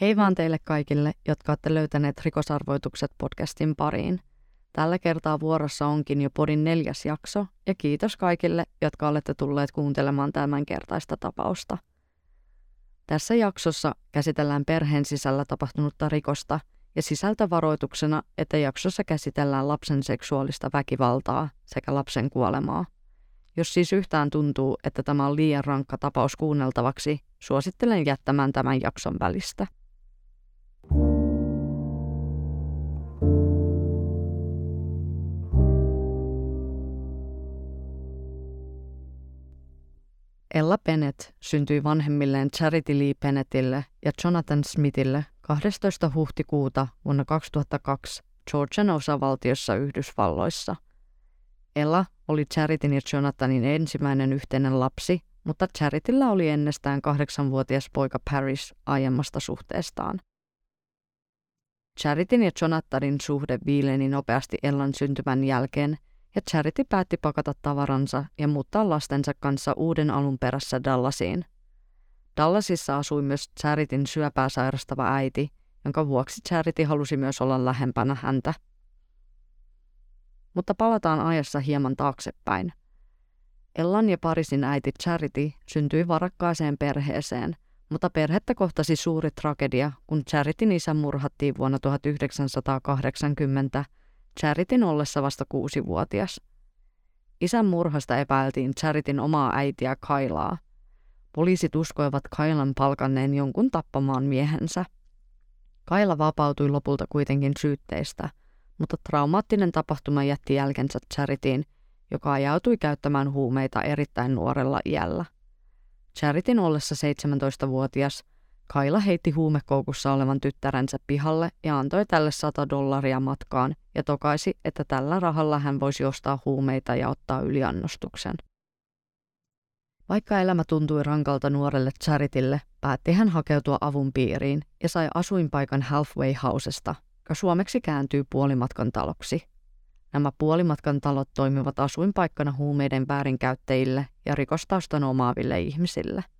Hei vaan teille kaikille, jotka olette löytäneet rikosarvoitukset podcastin pariin. Tällä kertaa vuorossa onkin jo podin neljäs jakso, ja kiitos kaikille, jotka olette tulleet kuuntelemaan tämän kertaista tapausta. Tässä jaksossa käsitellään perheen sisällä tapahtunutta rikosta ja sisältä varoituksena, että jaksossa käsitellään lapsen seksuaalista väkivaltaa sekä lapsen kuolemaa. Jos siis yhtään tuntuu, että tämä on liian rankka tapaus kuunneltavaksi, suosittelen jättämään tämän jakson välistä. Ella Bennett syntyi vanhemmilleen Charity Lee Bennettille ja Jonathan Smithille 12. huhtikuuta vuonna 2002 Georgian osavaltiossa Yhdysvalloissa. Ella oli Charityn ja Jonathanin ensimmäinen yhteinen lapsi, mutta Charityllä oli ennestään kahdeksanvuotias poika Paris aiemmasta suhteestaan. Charityn ja Jonathanin suhde viileni nopeasti Ellan syntymän jälkeen – ja Charity päätti pakata tavaransa ja muuttaa lastensa kanssa uuden alun perässä Dallasiin. Dallasissa asui myös Charityn syöpää sairastava äiti, jonka vuoksi Charity halusi myös olla lähempänä häntä. Mutta palataan ajassa hieman taaksepäin. Ellan ja Parisin äiti Charity syntyi varakkaaseen perheeseen, mutta perhettä kohtasi suuri tragedia, kun Charityn isä murhattiin vuonna 1980 – Charitin ollessa vasta kuusivuotias. Isän murhasta epäiltiin Charitin omaa äitiä Kailaa. Poliisit uskoivat Kailan palkanneen jonkun tappamaan miehensä. Kaila vapautui lopulta kuitenkin syytteistä, mutta traumaattinen tapahtuma jätti jälkensä Charitiin, joka ajautui käyttämään huumeita erittäin nuorella iällä. Charitin ollessa 17-vuotias – Kaila heitti huumekoukussa olevan tyttärensä pihalle ja antoi tälle 100 dollaria matkaan ja tokaisi, että tällä rahalla hän voisi ostaa huumeita ja ottaa yliannostuksen. Vaikka elämä tuntui rankalta nuorelle Charitille, päätti hän hakeutua avun piiriin ja sai asuinpaikan Halfway Housesta, joka suomeksi kääntyy puolimatkan taloksi. Nämä puolimatkan talot toimivat asuinpaikkana huumeiden väärinkäyttäjille ja rikostaustan omaaville ihmisille –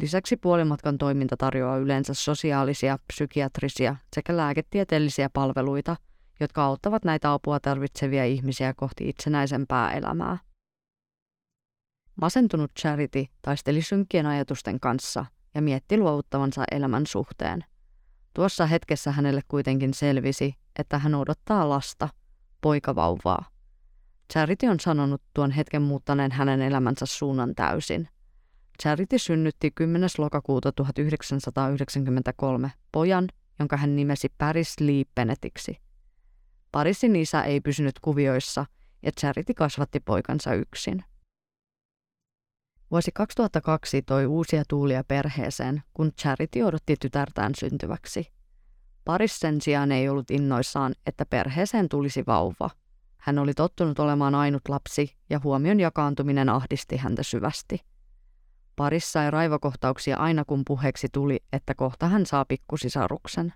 Lisäksi puolimatkan toiminta tarjoaa yleensä sosiaalisia, psykiatrisia sekä lääketieteellisiä palveluita, jotka auttavat näitä apua tarvitsevia ihmisiä kohti itsenäisempää elämää. Masentunut Charity taisteli synkkien ajatusten kanssa ja mietti luovuttavansa elämän suhteen. Tuossa hetkessä hänelle kuitenkin selvisi, että hän odottaa lasta, poikavauvaa. Charity on sanonut tuon hetken muuttaneen hänen elämänsä suunnan täysin – Charity synnytti 10. lokakuuta 1993 pojan, jonka hän nimesi Paris Lee Bennettiksi. Parisin isä ei pysynyt kuvioissa ja Charity kasvatti poikansa yksin. Vuosi 2002 toi uusia tuulia perheeseen, kun Charity odotti tytärtään syntyväksi. Paris sen sijaan ei ollut innoissaan, että perheeseen tulisi vauva. Hän oli tottunut olemaan ainut lapsi ja huomion jakaantuminen ahdisti häntä syvästi. Paris sai raivokohtauksia aina kun puheeksi tuli, että kohta hän saa pikkusisaruksen.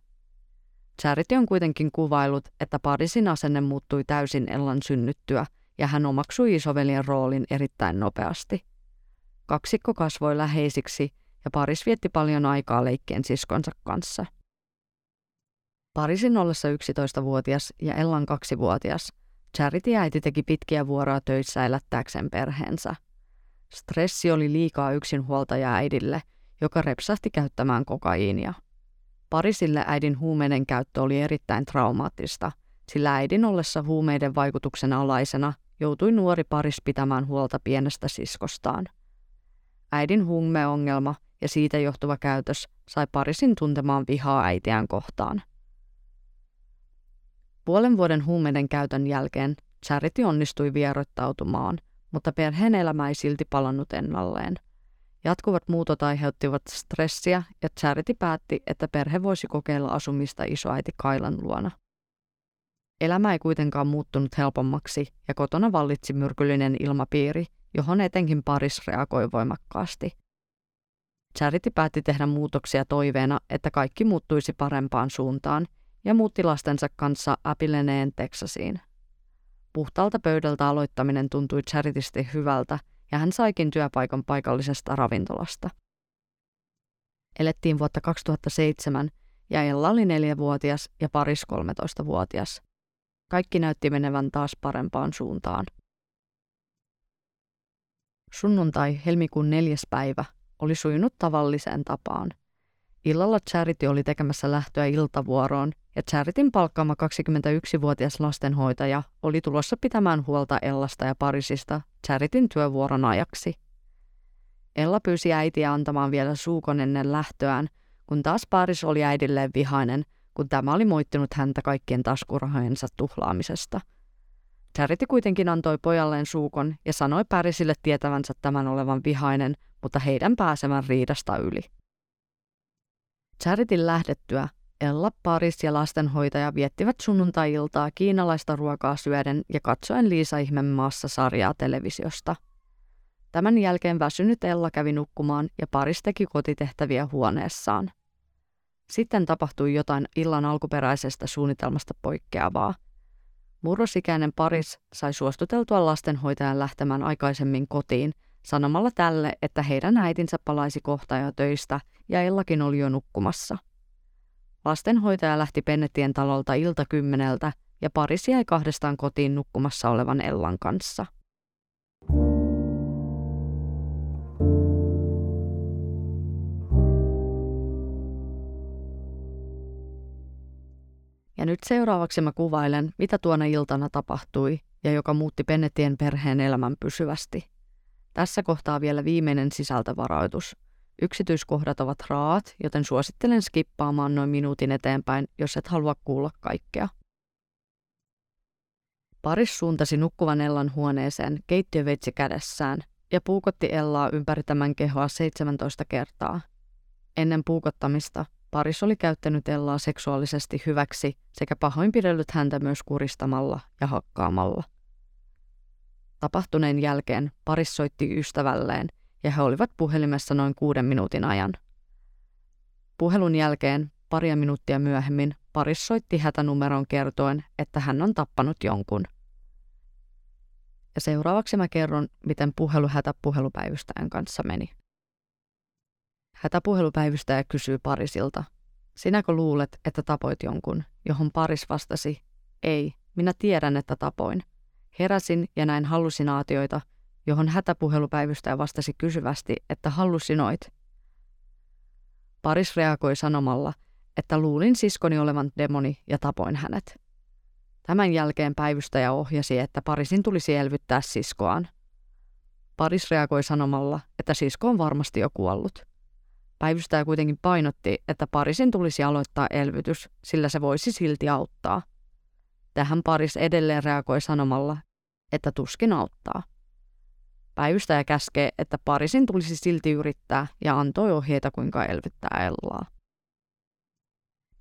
Charity on kuitenkin kuvailut, että Parisin asenne muuttui täysin Ellan synnyttyä ja hän omaksui isoveljen roolin erittäin nopeasti. Kaksikko kasvoi läheisiksi ja Paris vietti paljon aikaa leikkien siskonsa kanssa. Parisin ollessa 11-vuotias ja Ellan kaksivuotias, Charity äiti teki pitkiä vuoroa töissä elättääkseen perheensä – Stressi oli liikaa yksinhuoltaja äidille, joka repsahti käyttämään kokaiinia. Parisille äidin huumeiden käyttö oli erittäin traumaattista, sillä äidin ollessa huumeiden vaikutuksen alaisena joutui nuori paris pitämään huolta pienestä siskostaan. Äidin huumeongelma ja siitä johtuva käytös sai parisin tuntemaan vihaa äitiään kohtaan. Puolen vuoden huumeiden käytön jälkeen Charity onnistui vieroittautumaan – mutta perheen elämä ei silti palannut ennalleen. Jatkuvat muutot aiheuttivat stressiä ja Charity päätti, että perhe voisi kokeilla asumista isoäiti Kailan luona. Elämä ei kuitenkaan muuttunut helpommaksi ja kotona vallitsi myrkyllinen ilmapiiri, johon etenkin Paris reagoi voimakkaasti. Charity päätti tehdä muutoksia toiveena, että kaikki muuttuisi parempaan suuntaan ja muutti lastensa kanssa Apileneen Teksasiin. Puhtaalta pöydältä aloittaminen tuntui charitisti hyvältä ja hän saikin työpaikan paikallisesta ravintolasta. Elettiin vuotta 2007 ja Ella oli neljävuotias ja Paris 13-vuotias. Kaikki näytti menevän taas parempaan suuntaan. Sunnuntai, helmikuun neljäs päivä, oli sujunut tavalliseen tapaan. Illalla Charity oli tekemässä lähtöä iltavuoroon ja Charityn palkkaama 21-vuotias lastenhoitaja oli tulossa pitämään huolta Ellasta ja Parisista Charityn työvuoron ajaksi. Ella pyysi äitiä antamaan vielä suukon ennen lähtöään, kun taas Paris oli äidilleen vihainen, kun tämä oli moittinut häntä kaikkien taskurahojensa tuhlaamisesta. Charity kuitenkin antoi pojalleen suukon ja sanoi Parisille tietävänsä tämän olevan vihainen, mutta heidän pääsevän riidasta yli. Charityn lähdettyä Ella, Paris ja lastenhoitaja viettivät sunnuntai-iltaa kiinalaista ruokaa syöden ja katsoen Liisa Ihmen maassa sarjaa televisiosta. Tämän jälkeen väsynyt Ella kävi nukkumaan ja Paris teki kotitehtäviä huoneessaan. Sitten tapahtui jotain illan alkuperäisestä suunnitelmasta poikkeavaa. Murrosikäinen Paris sai suostuteltua lastenhoitajan lähtemään aikaisemmin kotiin sanomalla tälle, että heidän äitinsä palaisi kohta jo töistä ja Ellakin oli jo nukkumassa – Lastenhoitaja lähti Pennettien talolta ilta kymmeneltä ja Paris jäi kahdestaan kotiin nukkumassa olevan Ellan kanssa. Ja nyt seuraavaksi mä kuvailen, mitä tuona iltana tapahtui ja joka muutti Pennettien perheen elämän pysyvästi. Tässä kohtaa vielä viimeinen sisältövaroitus – Yksityiskohdat ovat raat, joten suosittelen skippaamaan noin minuutin eteenpäin, jos et halua kuulla kaikkea. Paris suuntasi nukkuvan Ellan huoneeseen keittiöveitsi kädessään ja puukotti Ellaa ympäri tämän kehoa 17 kertaa. Ennen puukottamista Paris oli käyttänyt Ellaa seksuaalisesti hyväksi sekä pahoinpidellyt häntä myös kuristamalla ja hakkaamalla. Tapahtuneen jälkeen Paris soitti ystävälleen – ja he olivat puhelimessa noin kuuden minuutin ajan. Puhelun jälkeen, paria minuuttia myöhemmin, Paris soitti hätänumeron kertoen, että hän on tappanut jonkun. Ja seuraavaksi mä kerron, miten puhelu hätäpuhelupäivystäjän kanssa meni. Hätäpuhelupäivystäjä kysyy Parisilta, sinäkö luulet, että tapoit jonkun, johon Paris vastasi, ei, minä tiedän, että tapoin. Heräsin ja näin hallusinaatioita, johon hätäpuhelupäivystäjä vastasi kysyvästi, että hallusinoit. Paris reagoi sanomalla, että luulin siskoni olevan demoni ja tapoin hänet. Tämän jälkeen päivystäjä ohjasi, että Parisin tulisi elvyttää siskoaan. Paris reagoi sanomalla, että sisko on varmasti jo kuollut. Päivystäjä kuitenkin painotti, että Parisin tulisi aloittaa elvytys, sillä se voisi silti auttaa. Tähän Paris edelleen reagoi sanomalla, että tuskin auttaa. Päivystäjä käskee, että Parisin tulisi silti yrittää ja antoi ohjeita kuinka elvyttää Ellaa.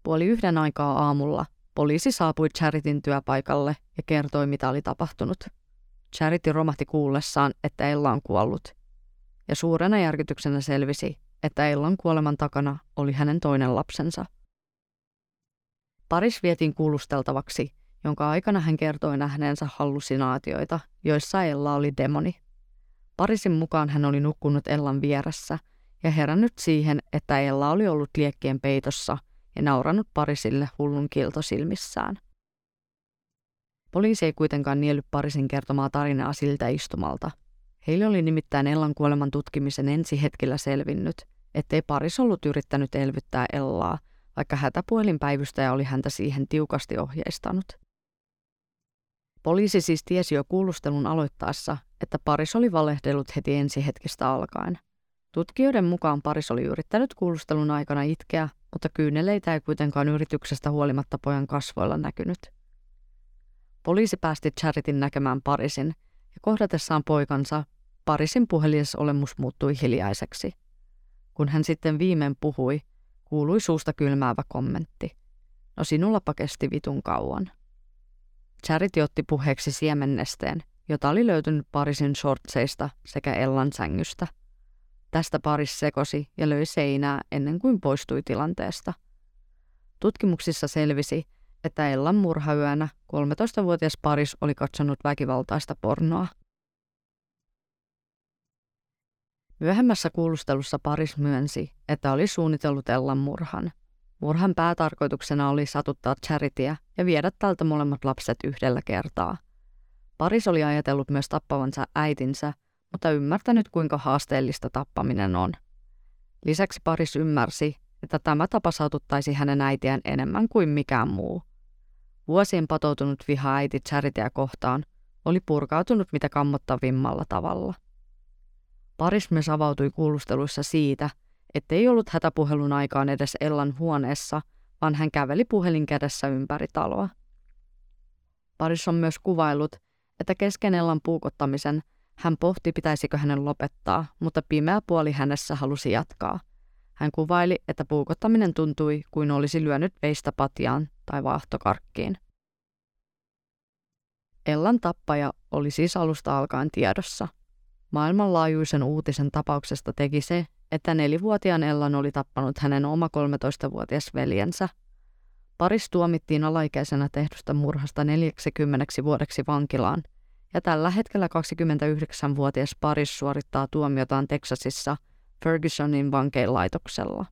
Puoli yhden aikaa aamulla poliisi saapui Charitin työpaikalle ja kertoi, mitä oli tapahtunut. Charity romahti kuullessaan, että Ella on kuollut. Ja suurena järkytyksenä selvisi, että Ellan kuoleman takana oli hänen toinen lapsensa. Paris vietiin kuulusteltavaksi, jonka aikana hän kertoi nähneensä hallusinaatioita, joissa Ella oli demoni. Parisin mukaan hän oli nukkunut Ellan vieressä ja herännyt siihen, että Ella oli ollut liekkien peitossa ja nauranut Parisille hullun kiltosilmissään. Poliisi ei kuitenkaan niellyt Parisin kertomaa tarinaa siltä istumalta. Heille oli nimittäin Ellan kuoleman tutkimisen ensi hetkellä selvinnyt, ettei Paris ollut yrittänyt elvyttää Ellaa, vaikka hätäpuhelinpäivystäjä oli häntä siihen tiukasti ohjeistanut. Poliisi siis tiesi jo kuulustelun aloittaessa, että paris oli valehdellut heti ensi hetkestä alkaen. Tutkijoiden mukaan paris oli yrittänyt kuulustelun aikana itkeä, mutta kyyneleitä ei kuitenkaan yrityksestä huolimatta pojan kasvoilla näkynyt. Poliisi päästi Charitin näkemään Parisin ja kohdatessaan poikansa, Parisin olemus muuttui hiljaiseksi. Kun hän sitten viimein puhui, kuului suusta kylmäävä kommentti. No sinullapa kesti vitun kauan. Charity otti puheeksi siemennesteen, jota oli löytynyt Parisin shortseista sekä Ellan sängystä. Tästä Paris sekosi ja löi seinää ennen kuin poistui tilanteesta. Tutkimuksissa selvisi, että Ellan murhayönä 13-vuotias Paris oli katsonut väkivaltaista pornoa. Myöhemmässä kuulustelussa Paris myönsi, että oli suunnitellut Ellan murhan. Murhan päätarkoituksena oli satuttaa Charityä ja viedä tältä molemmat lapset yhdellä kertaa. Paris oli ajatellut myös tappavansa äitinsä, mutta ymmärtänyt kuinka haasteellista tappaminen on. Lisäksi Paris ymmärsi, että tämä tapa satuttaisi hänen äitiään enemmän kuin mikään muu. Vuosien patoutunut viha äiti Charityä kohtaan oli purkautunut mitä kammottavimmalla tavalla. Paris myös avautui kuulusteluissa siitä, ettei ollut hätäpuhelun aikaan edes Ellan huoneessa, vaan hän käveli puhelin kädessä ympäri taloa. Paris on myös kuvailut, että kesken Ellan puukottamisen hän pohti, pitäisikö hänen lopettaa, mutta pimeä puoli hänessä halusi jatkaa. Hän kuvaili, että puukottaminen tuntui kuin olisi lyönyt veistä patjaan tai vaahtokarkkiin. Ellan tappaja oli siis alusta alkaen tiedossa. Maailmanlaajuisen uutisen tapauksesta teki se, että nelivuotiaan Ellan oli tappanut hänen oma 13-vuotias veljensä. Paris tuomittiin alaikäisenä tehdystä murhasta 40 vuodeksi vankilaan, ja tällä hetkellä 29-vuotias Paris suorittaa tuomiotaan Teksasissa Fergusonin vankeilaitoksella.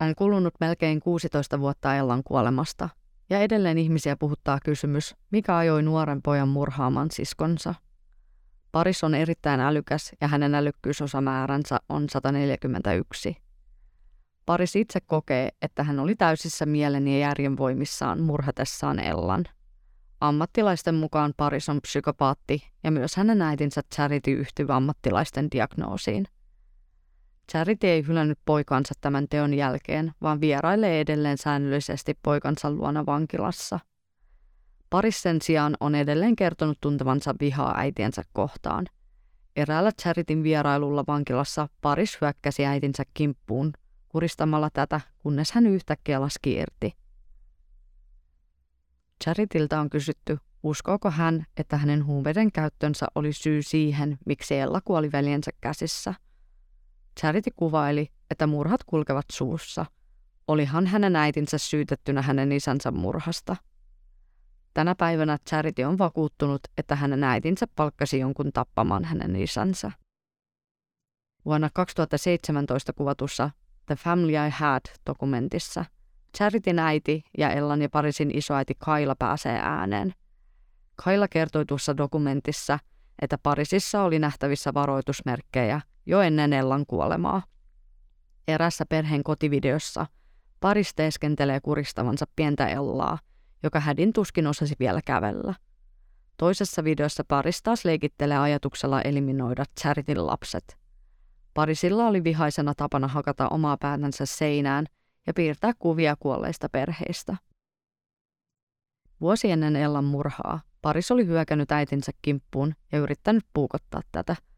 On kulunut melkein 16 vuotta Ellan kuolemasta, ja edelleen ihmisiä puhuttaa kysymys, mikä ajoi nuoren pojan murhaaman siskonsa. Paris on erittäin älykäs ja hänen älykkyysosamääränsä on 141. Paris itse kokee, että hän oli täysissä mielen ja järjen voimissaan murhatessaan Ellan. Ammattilaisten mukaan Paris on psykopaatti ja myös hänen äitinsä Charity yhtyy ammattilaisten diagnoosiin. Charity ei hylännyt poikansa tämän teon jälkeen, vaan vierailee edelleen säännöllisesti poikansa luona vankilassa. Paris sen sijaan on edelleen kertonut tuntevansa vihaa äitiensä kohtaan. Eräällä Charityn vierailulla vankilassa Paris hyökkäsi äitinsä kimppuun, kuristamalla tätä, kunnes hän yhtäkkiä laski irti. Charitilta on kysytty, uskooko hän, että hänen huumeiden käyttönsä oli syy siihen, miksi Ella kuoli veljensä käsissä – Charity kuvaili, että murhat kulkevat suussa. Olihan hänen äitinsä syytettynä hänen isänsä murhasta. Tänä päivänä Charity on vakuuttunut, että hänen äitinsä palkkasi jonkun tappamaan hänen isänsä. Vuonna 2017 kuvatussa The Family I Had-dokumentissa Charityn äiti ja Ellan ja Parisin isoäiti Kaila pääsee ääneen. Kaila kertoi tuossa dokumentissa, että Parisissa oli nähtävissä varoitusmerkkejä – jo ennen Ellan kuolemaa. Erässä perheen kotivideossa paris teeskentelee kuristavansa pientä Ellaa, joka hädin tuskin osasi vielä kävellä. Toisessa videossa paris taas leikittelee ajatuksella eliminoida Charitin lapset. Parisilla oli vihaisena tapana hakata omaa päätänsä seinään ja piirtää kuvia kuolleista perheistä. Vuosi ennen Ellan murhaa Paris oli hyökännyt äitinsä kimppuun ja yrittänyt puukottaa tätä –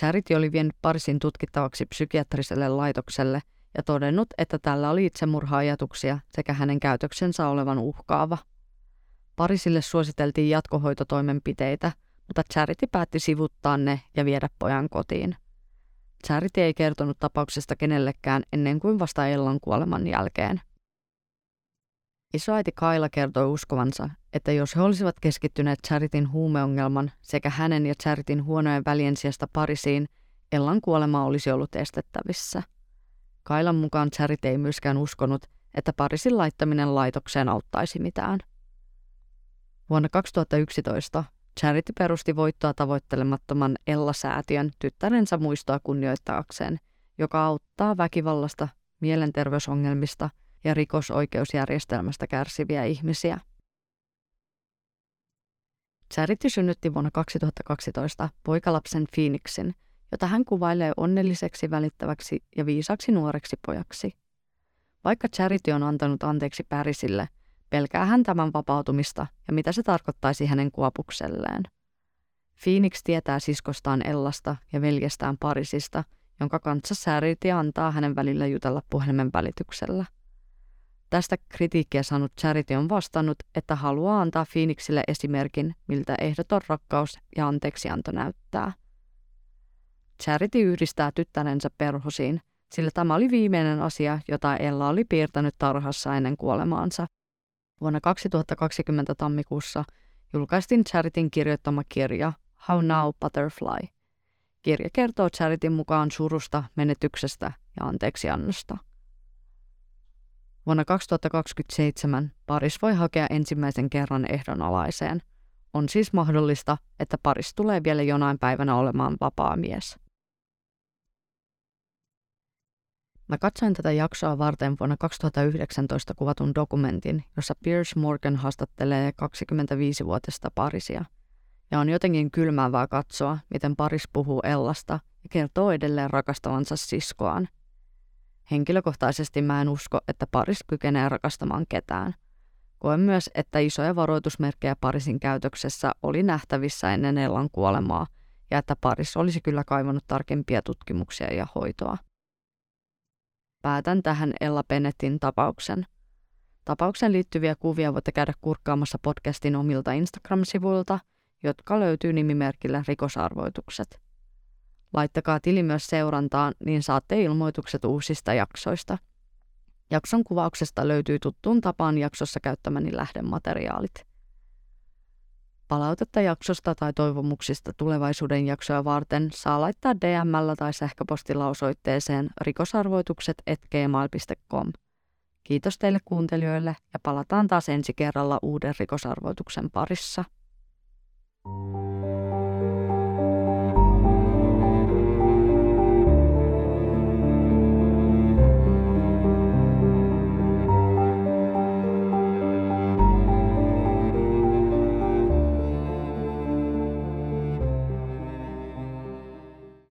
Charity oli vienyt Parisin tutkittavaksi psykiatriselle laitokselle ja todennut, että tällä oli itsemurha-ajatuksia sekä hänen käytöksensä olevan uhkaava. Parisille suositeltiin jatkohoitotoimenpiteitä, mutta Charity päätti sivuttaa ne ja viedä pojan kotiin. Charity ei kertonut tapauksesta kenellekään ennen kuin vasta Ellan kuoleman jälkeen. Isoäiti Kaila kertoi uskovansa, että jos he olisivat keskittyneet Charitin huumeongelman sekä hänen ja Charitin huonojen välien sijasta Parisiin, Ellan kuolema olisi ollut estettävissä. Kailan mukaan Charit ei myöskään uskonut, että Parisin laittaminen laitokseen auttaisi mitään. Vuonna 2011 Charity perusti voittoa tavoittelemattoman Ella-säätiön tyttärensä muistoa kunnioittaakseen, joka auttaa väkivallasta, mielenterveysongelmista – ja rikosoikeusjärjestelmästä kärsiviä ihmisiä. Charity synnytti vuonna 2012 poikalapsen Phoenixin, jota hän kuvailee onnelliseksi, välittäväksi ja viisaksi nuoreksi pojaksi. Vaikka Charity on antanut anteeksi Pärisille, pelkää hän tämän vapautumista ja mitä se tarkoittaisi hänen kuopukselleen. Phoenix tietää siskostaan Ellasta ja veljestään Parisista, jonka kanssa Charity antaa hänen välillä jutella puhelimen välityksellä – Tästä kritiikkiä saanut Charity on vastannut, että haluaa antaa Phoenixille esimerkin, miltä ehdoton rakkaus ja anteeksianto näyttää. Charity yhdistää tyttärensä perhosiin, sillä tämä oli viimeinen asia, jota Ella oli piirtänyt tarhassa ennen kuolemaansa. Vuonna 2020 tammikuussa julkaistiin Charitin kirjoittama kirja How Now Butterfly. Kirja kertoo Charitin mukaan surusta, menetyksestä ja anteeksiannosta. Vuonna 2027 paris voi hakea ensimmäisen kerran ehdonalaiseen. On siis mahdollista, että paris tulee vielä jonain päivänä olemaan vapaa mies. Mä katsoin tätä jaksoa varten vuonna 2019 kuvatun dokumentin, jossa Pierce Morgan haastattelee 25-vuotista parisia. Ja on jotenkin kylmäävää katsoa, miten paris puhuu Ellasta ja kertoo edelleen rakastavansa siskoaan. Henkilökohtaisesti mä en usko, että paris kykenee rakastamaan ketään. Koen myös, että isoja varoitusmerkkejä parisin käytöksessä oli nähtävissä ennen Ellan kuolemaa ja että paris olisi kyllä kaivannut tarkempia tutkimuksia ja hoitoa. Päätän tähän Ella Bennettin tapauksen. Tapauksen liittyviä kuvia voitte käydä kurkkaamassa podcastin omilta Instagram-sivuilta, jotka löytyy nimimerkillä rikosarvoitukset. Laittakaa tili myös seurantaan, niin saatte ilmoitukset uusista jaksoista. Jakson kuvauksesta löytyy tuttuun tapaan jaksossa käyttämäni lähdemateriaalit. Palautetta jaksosta tai toivomuksista tulevaisuuden jaksoja varten saa laittaa dm tai sähköpostilla osoitteeseen rikosarvoitukset.gmail.com. Kiitos teille kuuntelijoille ja palataan taas ensi kerralla uuden rikosarvoituksen parissa. thank you